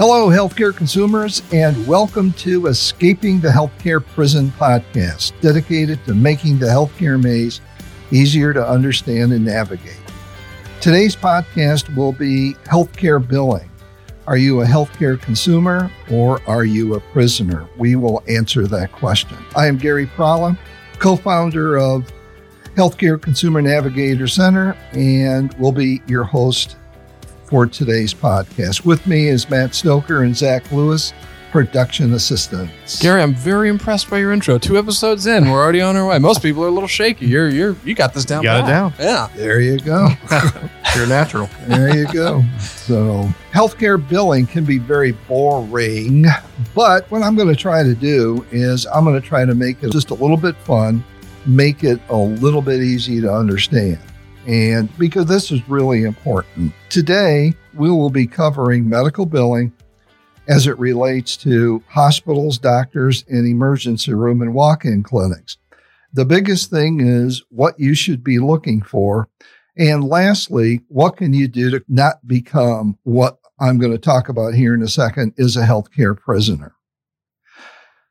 Hello, healthcare consumers, and welcome to Escaping the Healthcare Prison podcast, dedicated to making the healthcare maze easier to understand and navigate. Today's podcast will be healthcare billing. Are you a healthcare consumer or are you a prisoner? We will answer that question. I am Gary Prala, co founder of Healthcare Consumer Navigator Center, and will be your host for today's podcast. With me is Matt Stoker and Zach Lewis, production assistants. Gary, I'm very impressed by your intro. Two episodes in, we're already on our way. Most people are a little shaky. You're you're you got this down. Got it down. Yeah. There you go. You're natural. There you go. So, healthcare billing can be very boring, but what I'm going to try to do is I'm going to try to make it just a little bit fun, make it a little bit easy to understand. And because this is really important. Today, we will be covering medical billing as it relates to hospitals, doctors, and emergency room and walk in clinics. The biggest thing is what you should be looking for. And lastly, what can you do to not become what I'm going to talk about here in a second is a healthcare prisoner.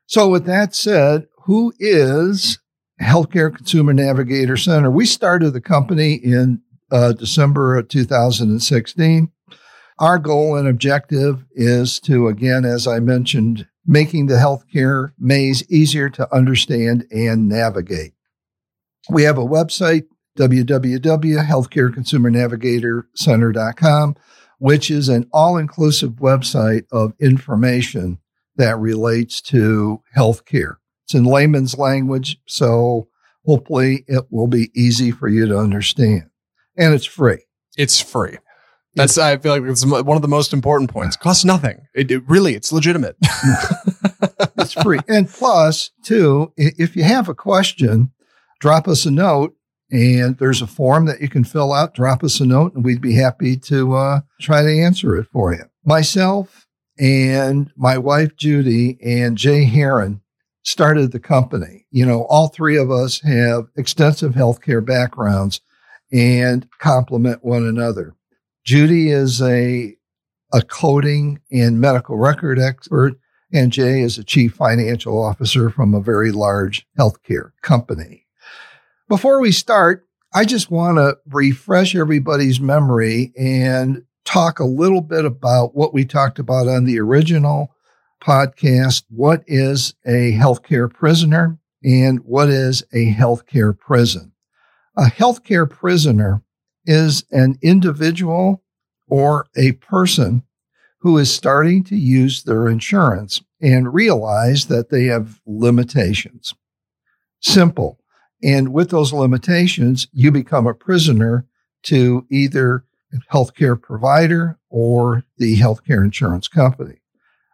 So, with that said, who is Healthcare Consumer Navigator Center? We started the company in uh, December of 2016. Our goal and objective is to, again, as I mentioned, making the healthcare maze easier to understand and navigate. We have a website, www.healthcareconsumernavigatorcenter.com, which is an all inclusive website of information that relates to healthcare. It's in layman's language, so hopefully it will be easy for you to understand. And it's free. It's free. That's I feel like it's one of the most important points. It costs nothing. It, it really it's legitimate. It's free. and plus, too, if you have a question, drop us a note. And there's a form that you can fill out. Drop us a note, and we'd be happy to uh, try to answer it for you. Myself and my wife Judy and Jay Heron started the company. You know, all three of us have extensive healthcare backgrounds and complement one another. Judy is a a coding and medical record expert, and Jay is a chief financial officer from a very large healthcare company. Before we start, I just want to refresh everybody's memory and talk a little bit about what we talked about on the original podcast. What is a healthcare prisoner and what is a healthcare prison? A healthcare prisoner is an individual or a person who is starting to use their insurance and realize that they have limitations. Simple. And with those limitations, you become a prisoner to either a healthcare provider or the healthcare insurance company.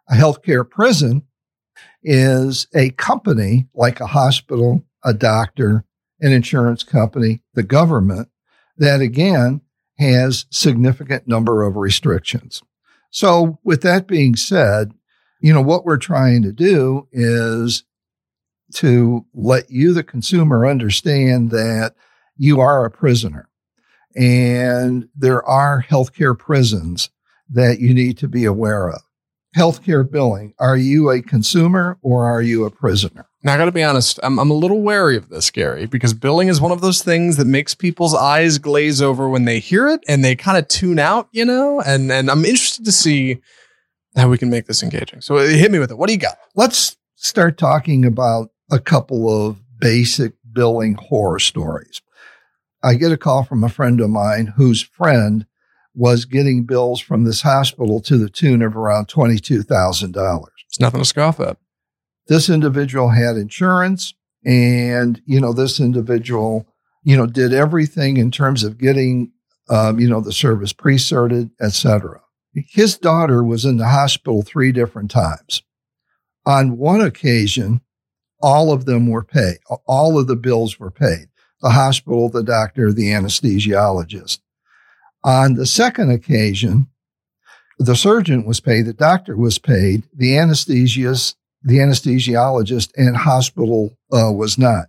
A healthcare prison is a company like a hospital, a doctor, an insurance company, the government that again has significant number of restrictions. So with that being said, you know, what we're trying to do is to let you, the consumer, understand that you are a prisoner and there are healthcare prisons that you need to be aware of. Healthcare billing. Are you a consumer or are you a prisoner? now I gotta be honest, I'm I'm a little wary of this, Gary, because billing is one of those things that makes people's eyes glaze over when they hear it and they kind of tune out, you know? And and I'm interested to see how we can make this engaging. So uh, hit me with it. What do you got? Let's start talking about a couple of basic billing horror stories. I get a call from a friend of mine whose friend was getting bills from this hospital to the tune of around $22,000. It's nothing to scoff at. This individual had insurance and, you know, this individual, you know, did everything in terms of getting, um, you know, the service pre-certed, et cetera. His daughter was in the hospital three different times. On one occasion, all of them were paid. All of the bills were paid. The hospital, the doctor, the anesthesiologist. On the second occasion, the surgeon was paid, the doctor was paid, the anesthesiast, the anesthesiologist and hospital uh, was not.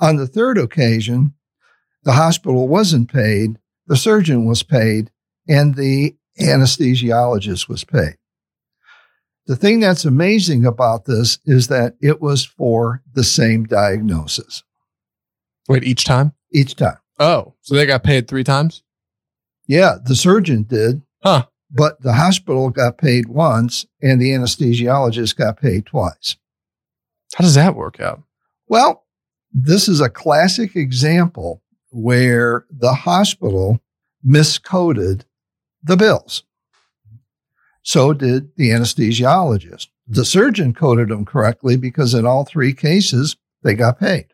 On the third occasion, the hospital wasn't paid, the surgeon was paid, and the anesthesiologist was paid. The thing that's amazing about this is that it was for the same diagnosis Wait, each time? each time. Oh, so they got paid three times? Yeah, the surgeon did, Huh. but the hospital got paid once and the anesthesiologist got paid twice. How does that work out? Well, this is a classic example where the hospital miscoded the bills. So did the anesthesiologist. The surgeon coded them correctly because in all three cases, they got paid.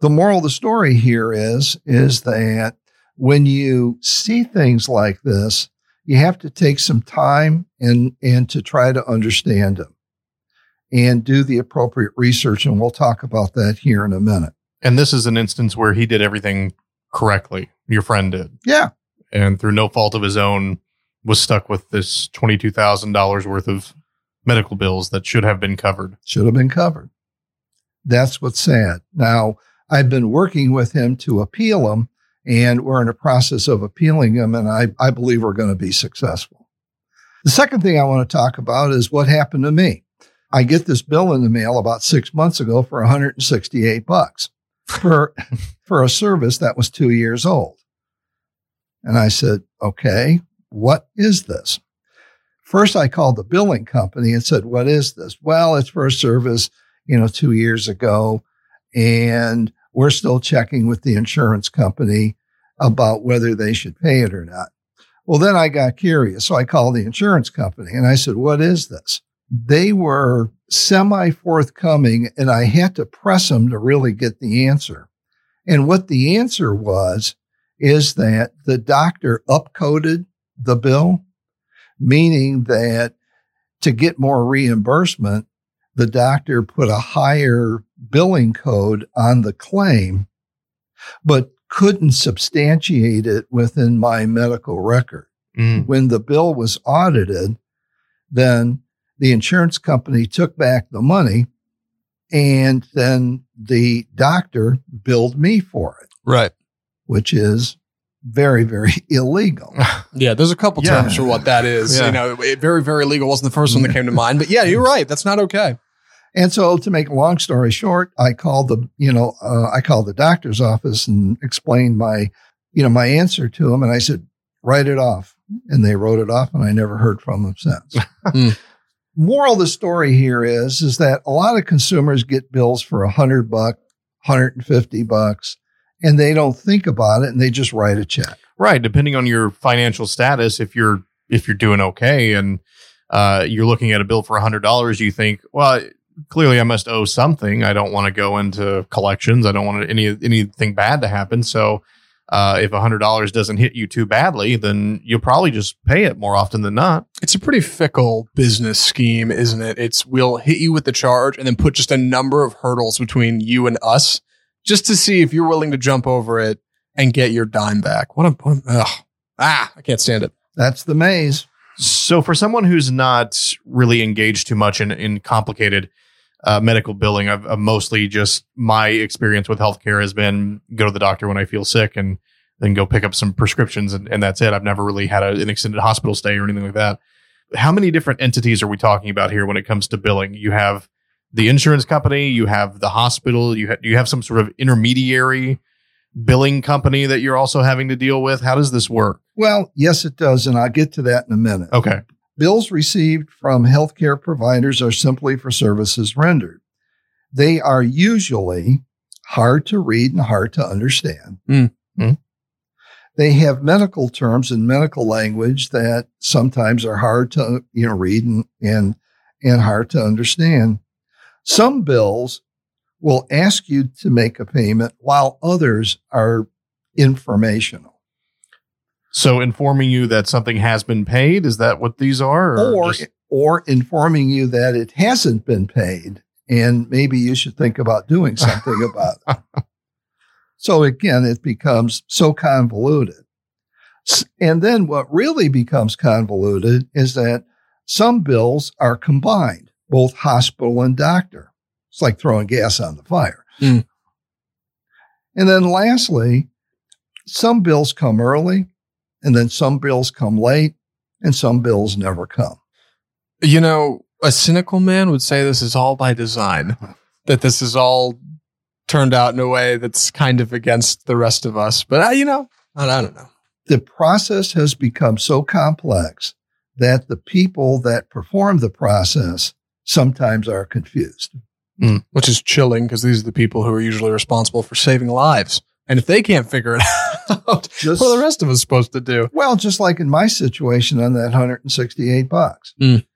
The moral of the story here is, is that when you see things like this, you have to take some time and, and to try to understand them and do the appropriate research. And we'll talk about that here in a minute. And this is an instance where he did everything correctly. Your friend did. Yeah. And through no fault of his own, was stuck with this $22,000 worth of medical bills that should have been covered. should have been covered. That's what's sad. Now, I've been working with him to appeal them, and we're in a process of appealing them, and I, I believe we're going to be successful. The second thing I want to talk about is what happened to me. I get this bill in the mail about six months ago for 168 bucks for, for a service that was two years old. And I said, okay, what is this? First, I called the billing company and said, what is this? Well, it's for a service, you know, two years ago. And we're still checking with the insurance company about whether they should pay it or not. Well, then I got curious. So I called the insurance company and I said, what is this? They were semi forthcoming and I had to press them to really get the answer. And what the answer was is that the doctor upcoded the bill, meaning that to get more reimbursement, the doctor put a higher billing code on the claim, but couldn't substantiate it within my medical record. Mm. When the bill was audited, then the insurance company took back the money and then the doctor billed me for it, Right. which is very, very illegal. Yeah, there's a couple Yeah. terms for what that is. Yeah. You know, it, very, very illegal wasn't the first one that came to mind. But yeah, you're right. That's not okay. And so, to make a long story short, I called the, you know, uh, I called the doctor's office and explained my, you know, my answer to him, and I said, write it off, and they wrote it off, and I never heard from them since. Hmm. Moral of the story here is, is that a lot of consumers get bills for a hundred buck, hundred and fifty bucks, and they don't think about it, and they just write a check. Right. Depending on your financial status, if you're if you're doing okay and uh, you're looking at a bill for a hundred dollars, you think, well, clearly I must owe something. I don't want to go into collections. I don't want any anything bad to happen. So uh, if hundred dollars doesn't hit you too badly, then you'll probably just pay it more often than not. It's a pretty fickle business scheme, isn't it? It's we'll hit you with the charge and then put just a number of hurdles between you and us just to see if you're willing to jump over it and get your dime back. What a, what a ugh. ah, I can't stand it. That's the maze. So for someone who's not really engaged too much in, in complicated uh, medical billing, I've, I've mostly just my experience with healthcare has been go to the doctor when I feel sick and then go pick up some prescriptions and, and that's it. I've never really had a, an extended hospital stay or anything like that. How many different entities are we talking about here when it comes to billing? You have the insurance company, you have the hospital, you ha- you have some sort of intermediary billing company that you're also having to deal with. How does this work? Well, yes, it does, and I'll get to that in a minute. Okay. Bills received from healthcare providers are simply for services rendered. They are usually hard to read and hard to understand. Mm. Mm. They have medical terms and medical language that sometimes are hard to you know read and and, and hard to understand. Some bills will ask you to make a payment while others are informational. So informing you that something has been paid, is that what these are? or just- or informing you that it hasn't been paid and maybe you should think about doing something about it. So again, it becomes so convoluted. And then what really becomes convoluted is that some bills are combined, both hospital and doctor. It's like throwing gas on the fire. Mm. And then lastly, some bills come early and then some bills come late and some bills never come. You know, a cynical man would say this is all by design, that this is all turned out in a way that's kind of against the rest of us. But, uh, you know, I, don't know. The process has become so complex that the people that perform the process sometimes are confused. Mm. Which is chilling because these are the people who are usually responsible for saving lives. And if they can't figure it out, Just- what are the rest of us supposed to do? Well, just like in my situation on that 168 bucks. Mm.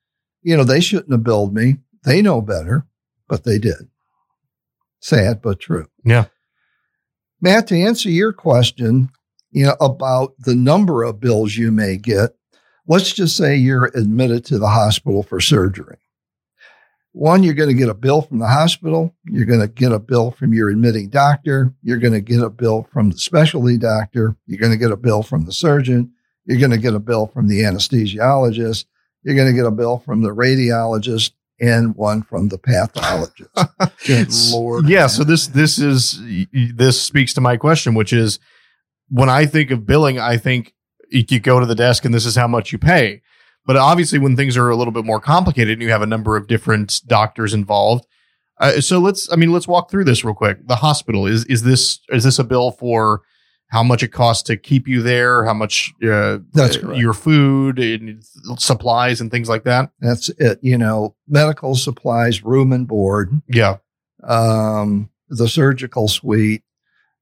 You know, they shouldn't have billed me. They know better, but they did. Sad, but true. Yeah. Matt, to answer your question, you know, about the number of bills you may get, let's just say you're admitted to the hospital for surgery. One, you're going to get a bill from the hospital. You're going to get a bill from your admitting doctor. You're going to get a bill from the specialty doctor. You're going to get a bill from the surgeon. You're going to get a bill from the anesthesiologist. You're going to get a bill from the radiologist and one from the pathologist. Good Lord. Yeah. So this this is this speaks to my question, which is when I think of billing, I think you go to the desk and this is how much you pay. But obviously, when things are a little bit more complicated and you have a number of different doctors involved, uh, so let's I mean let's walk through this real quick. The hospital is is this is this a bill for how much it costs to keep you there, how much uh, That's uh, correct. your food and supplies and things like that. That's it. You know, medical supplies, room and board, Yeah. um, the surgical suite,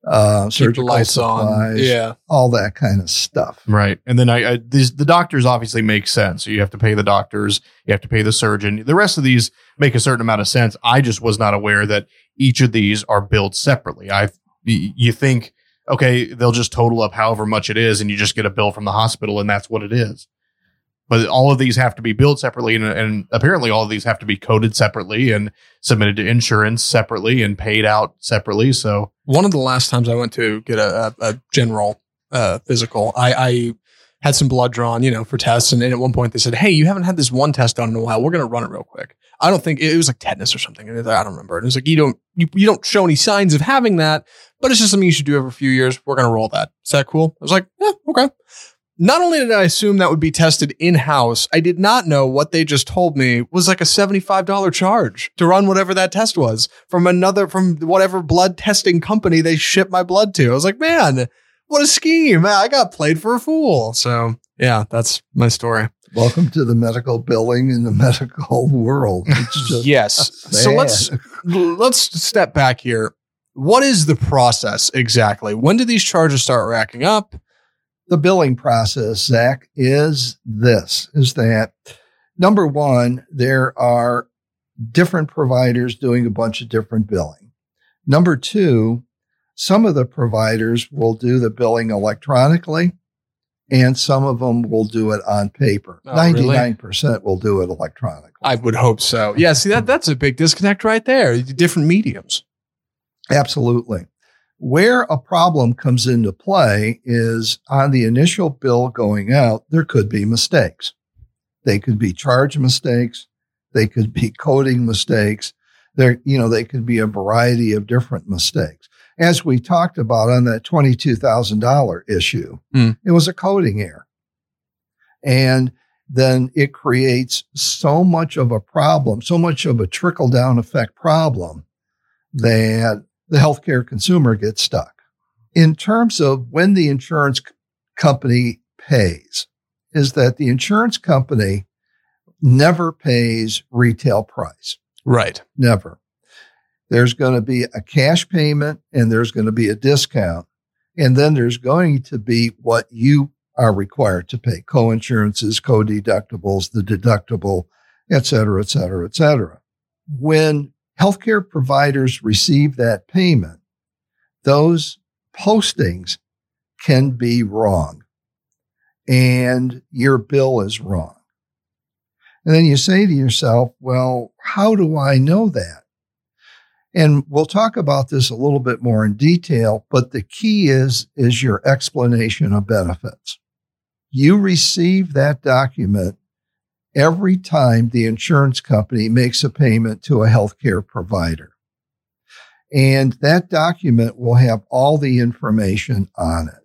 uh, Keep the surgical lights supplies, on. Yeah. all that kind of stuff. Right. And then I, I these, the doctors obviously make sense. So you have to pay the doctors, you have to pay the surgeon. The rest of these make a certain amount of sense. I just was not aware that each of these are billed separately. I you think okay, they'll just total up however much it is and you just get a bill from the hospital and that's what it is. But all of these have to be billed separately and, and apparently all of these have to be coded separately and submitted to insurance separately and paid out separately. So One of the last times I went to get a, a, general uh, physical, I, I had some blood drawn, you know, for tests. And at one point they said, Hey, you haven't had this one test done in a while. We're going to run it real quick. I don't think it was like tetanus or something. I don't remember. And it was like, you don't, you, you don't show any signs of having that, but it's just something you should do every few years. We're going to roll that. Is that cool? I was like, yeah, okay. Not only did I assume that would be tested in house, I did not know what they just told me was like a $75 charge to run whatever that test was from another, from whatever blood testing company they ship my blood to. I was like, man, what a scheme. I got played for a fool. So yeah, that's my story. Welcome to the medical billing in the medical world. Yes. So let's let's step back here. What is the process exactly? When do these charges start racking up? The billing process, Zach, is this is that number one, there are different providers doing a bunch of different billing. Number two, some of the providers will do the billing electronically and some of them will do it on paper. Oh, 99% will do it electronically. I would hope so. Yeah, see that that's a big disconnect right there. Different mediums. Absolutely. Where a problem comes into play is on the initial bill going out, there could be mistakes. They could be charge mistakes. They could be coding mistakes. There, you know, they could be a variety of different mistakes. As we talked about on that $22,000 issue, Hmm. it was a coding error. And then it creates so much of a problem, so much of a trickle down effect problem that the healthcare consumer gets stuck. In terms of when the insurance company pays, is that the insurance company never pays retail price. Right. Never. There's going to be a cash payment and there's going to be a discount. And then there's going to be what you are required to pay co-insurances, co-deductibles, the deductible, et cetera, et cetera, et cetera. When healthcare providers receive that payment, those postings can be wrong and your bill is wrong. And then you say to yourself, well, how do I know that? And we'll talk about this a little bit more in detail, but the key is, is your explanation of benefits. You receive that document every time the insurance company makes a payment to a healthcare provider. And that document will have all the information on it.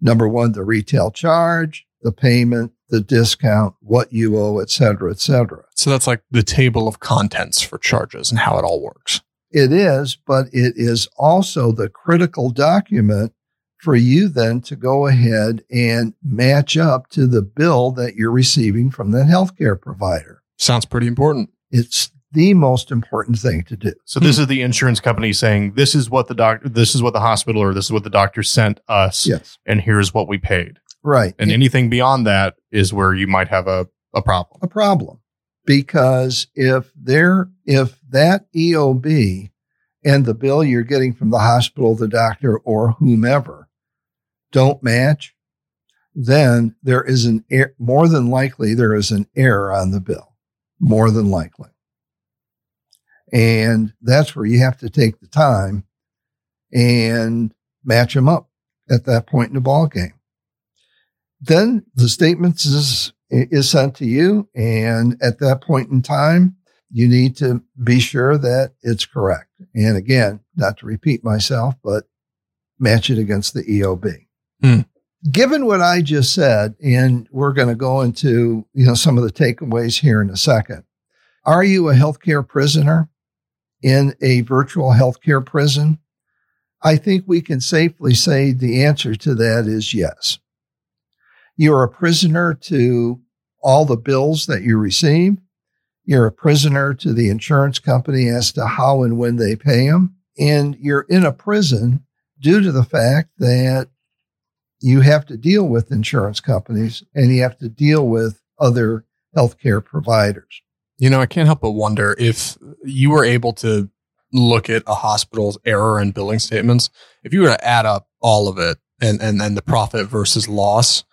Number one, the retail charge, the payment, the discount, what you owe, et cetera, et cetera. So that's like the table of contents for charges and how it all works. It is, but it is also the critical document for you then to go ahead and match up to the bill that you're receiving from that healthcare provider. Sounds pretty important. It's the most important thing to do. So this is the insurance company saying this is what the doctor, this is what the hospital, or this is what the doctor sent us, Yes. and here's what we paid. Right. And anything beyond that is where you might have a, a problem. a problem because if there if that EOB and the bill you're getting from the hospital, the doctor, or whomever don't match, then there is an er- more than likely there is an error on the bill, more than likely, and that's where you have to take the time and match them up at that point in the ball game. Then the statements is is sent to you. And at that point in time, you need to be sure that it's correct. And again, not to repeat myself, but match it against the EOB. Hmm. Given what I just said, and we're going to go into, you know, some of the takeaways here in a second. Are you a healthcare prisoner in a virtual healthcare prison? I think we can safely say the answer to that is yes. You're a prisoner to all the bills that you receive. You're a prisoner to the insurance company as to how and when they pay them. And you're in a prison due to the fact that you have to deal with insurance companies and you have to deal with other healthcare providers. You know, I can't help but wonder if you were able to look at a hospital's error and billing statements, if you were to add up all of it and, and, and the profit versus loss,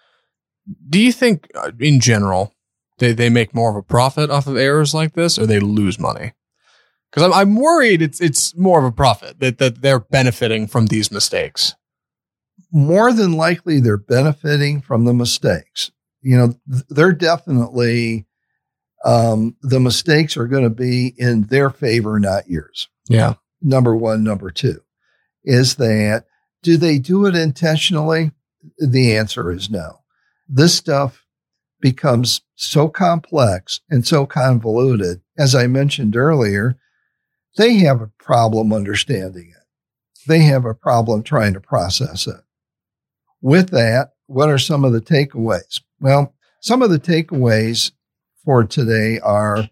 do you think uh, in general they, they make more of a profit off of errors like this or they lose money? Because I'm, I'm worried it's it's more of a profit that, that they're benefiting from these mistakes. More than likely, they're benefiting from the mistakes. You know, they're definitely, um, the mistakes are going to be in their favor, not yours. Yeah. number one. Number two is that do they do it intentionally? The answer is no. This stuff becomes so complex and so convoluted. As I mentioned earlier, they have a problem understanding it. They have a problem trying to process it. With that, what are some of the takeaways? Well, some of the takeaways for today are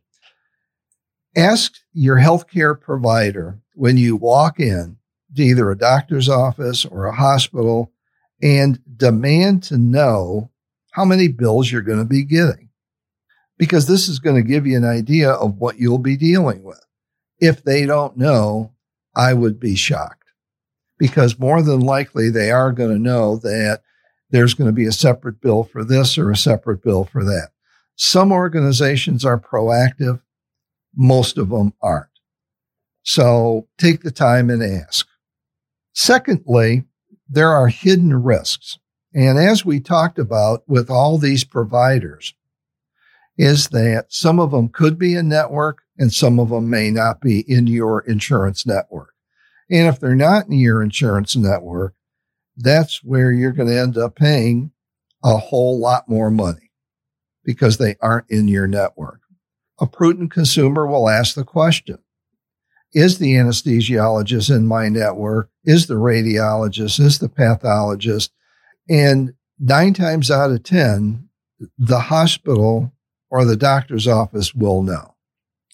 ask your healthcare provider when you walk in to either a doctor's office or a hospital and demand to know how many bills you're going to be getting. Because this is going to give you an idea of what you'll be dealing with. If they don't know, I would be shocked because more than likely they are going to know that there's going to be a separate bill for this or a separate bill for that. Some organizations are proactive. Most of them aren't. So take the time and ask. Secondly, there are hidden risks. And as we talked about with all these providers, is that some of them could be a network and some of them may not be in your insurance network. And if they're not in your insurance network, that's where you're going to end up paying a whole lot more money because they aren't in your network. A prudent consumer will ask the question Is the anesthesiologist in my network? Is the radiologist? Is the pathologist? And nine times out of 10, the hospital or the doctor's office will know.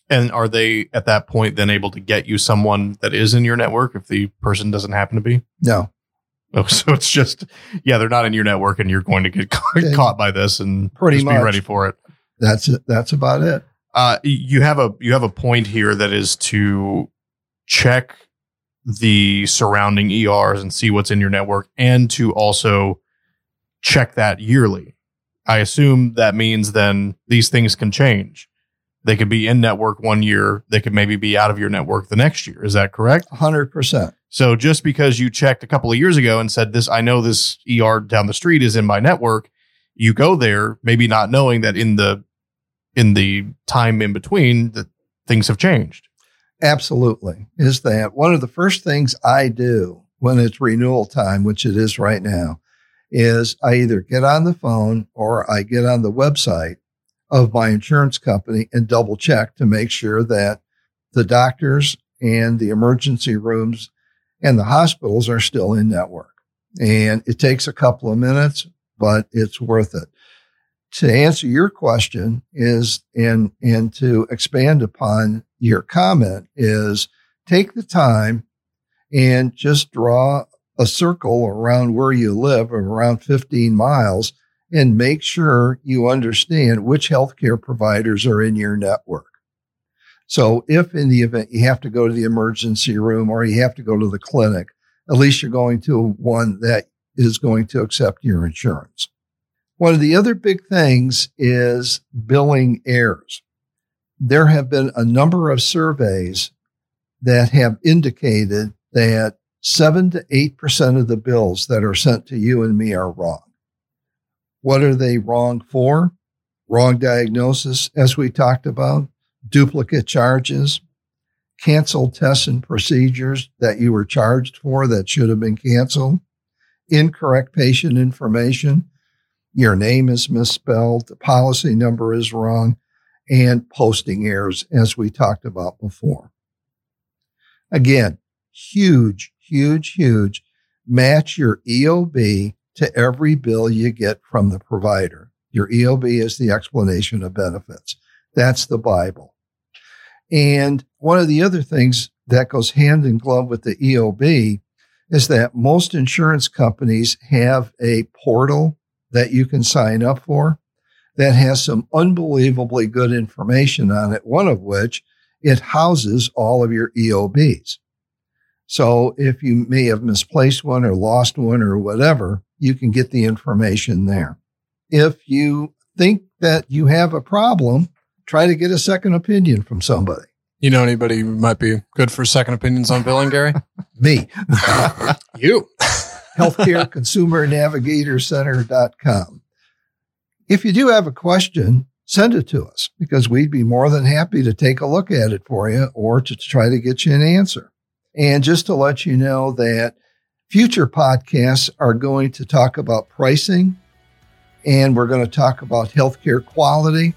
And are they at that point then able to get you someone that is in your network if the person doesn't happen to be? No, Oh, so it's just yeah, they're not in your network, and you're going to get caught, by this, and Pretty just much. be ready for it. that's it. That's about it. Uh, you have a you have a point here that is to check the surrounding ERs and see what's in your network, and to also check that yearly. I assume that means then these things can change. They could be in network one year, they could maybe be out of your network the next year. Is that correct? 100%. So just because you checked a couple of years ago and said this, I know this ER down the street is in my network, you go there, maybe not knowing that in the in the time in between that things have changed. Absolutely. Is that one of the first things I do when it's renewal time, which it is right now, is I either get on the phone or I get on the website of my insurance company and double check to make sure that the doctors and the emergency rooms and the hospitals are still in network. And it takes a couple of minutes, but it's worth it. To answer your question is, and, and to expand upon your comment is take the time and just draw a circle around where you live of around 15 miles and make sure you understand which healthcare providers are in your network. So if in the event you have to go to the emergency room or you have to go to the clinic, at least you're going to one that is going to accept your insurance. One of the other big things is billing errors. There have been a number of surveys that have indicated that seven to eight percent of the bills that are sent to you and me are wrong. What are they wrong for? Wrong diagnosis, as we talked about, duplicate charges, canceled tests and procedures that you were charged for that should have been canceled, incorrect patient information, your name is misspelled, the policy number is wrong, and posting errors, as we talked about before. Again, huge, huge, huge. Match your EOB to every bill you get from the provider. Your EOB is the explanation of benefits. That's the Bible. And one of the other things that goes hand in glove with the EOB is that most insurance companies have a portal that you can sign up for that has some unbelievably good information on it. One of which it houses all of your EOBs. So if you may have misplaced one or lost one or whatever, you can get the information there. If you think that you have a problem, try to get a second opinion from somebody. You know anybody who might be good for second opinions on billing, Gary? Me. you. Healthcare Consumer Navigator Center.com. If you do have a question, send it to us because we'd be more than happy to take a look at it for you or to try to get you an answer. And just to let you know that future podcasts are going to talk about pricing and we're going to talk about healthcare quality.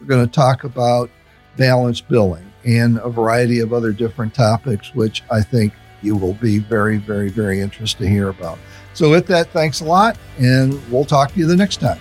We're going to talk about balanced billing and a variety of other different topics, which I think you will be very, very, very interested to hear about. So, with that, thanks a lot, and we'll talk to you the next time.